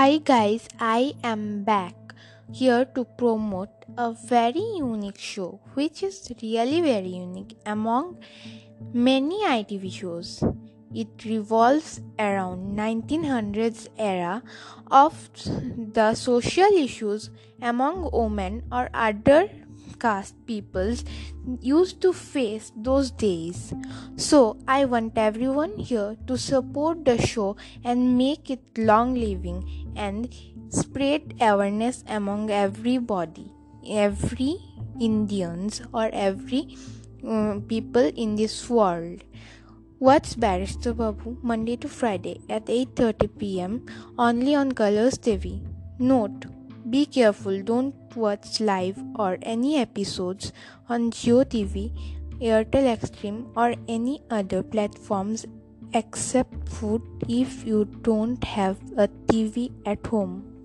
Hi guys, I am back here to promote a very unique show which is really very unique among many ITV shows. It revolves around 1900s era of the social issues among women or other caste peoples used to face those days. So, I want everyone here to support the show and make it long living and spread awareness among everybody, every Indians or every um, people in this world. Watch Barrister Babu Monday to Friday at 8:30 p.m. only on Colors TV. Note: Be careful, don't watch live or any episodes on Jio TV, Airtel Xstream or any other platforms except Voot if you don't have a TV at home.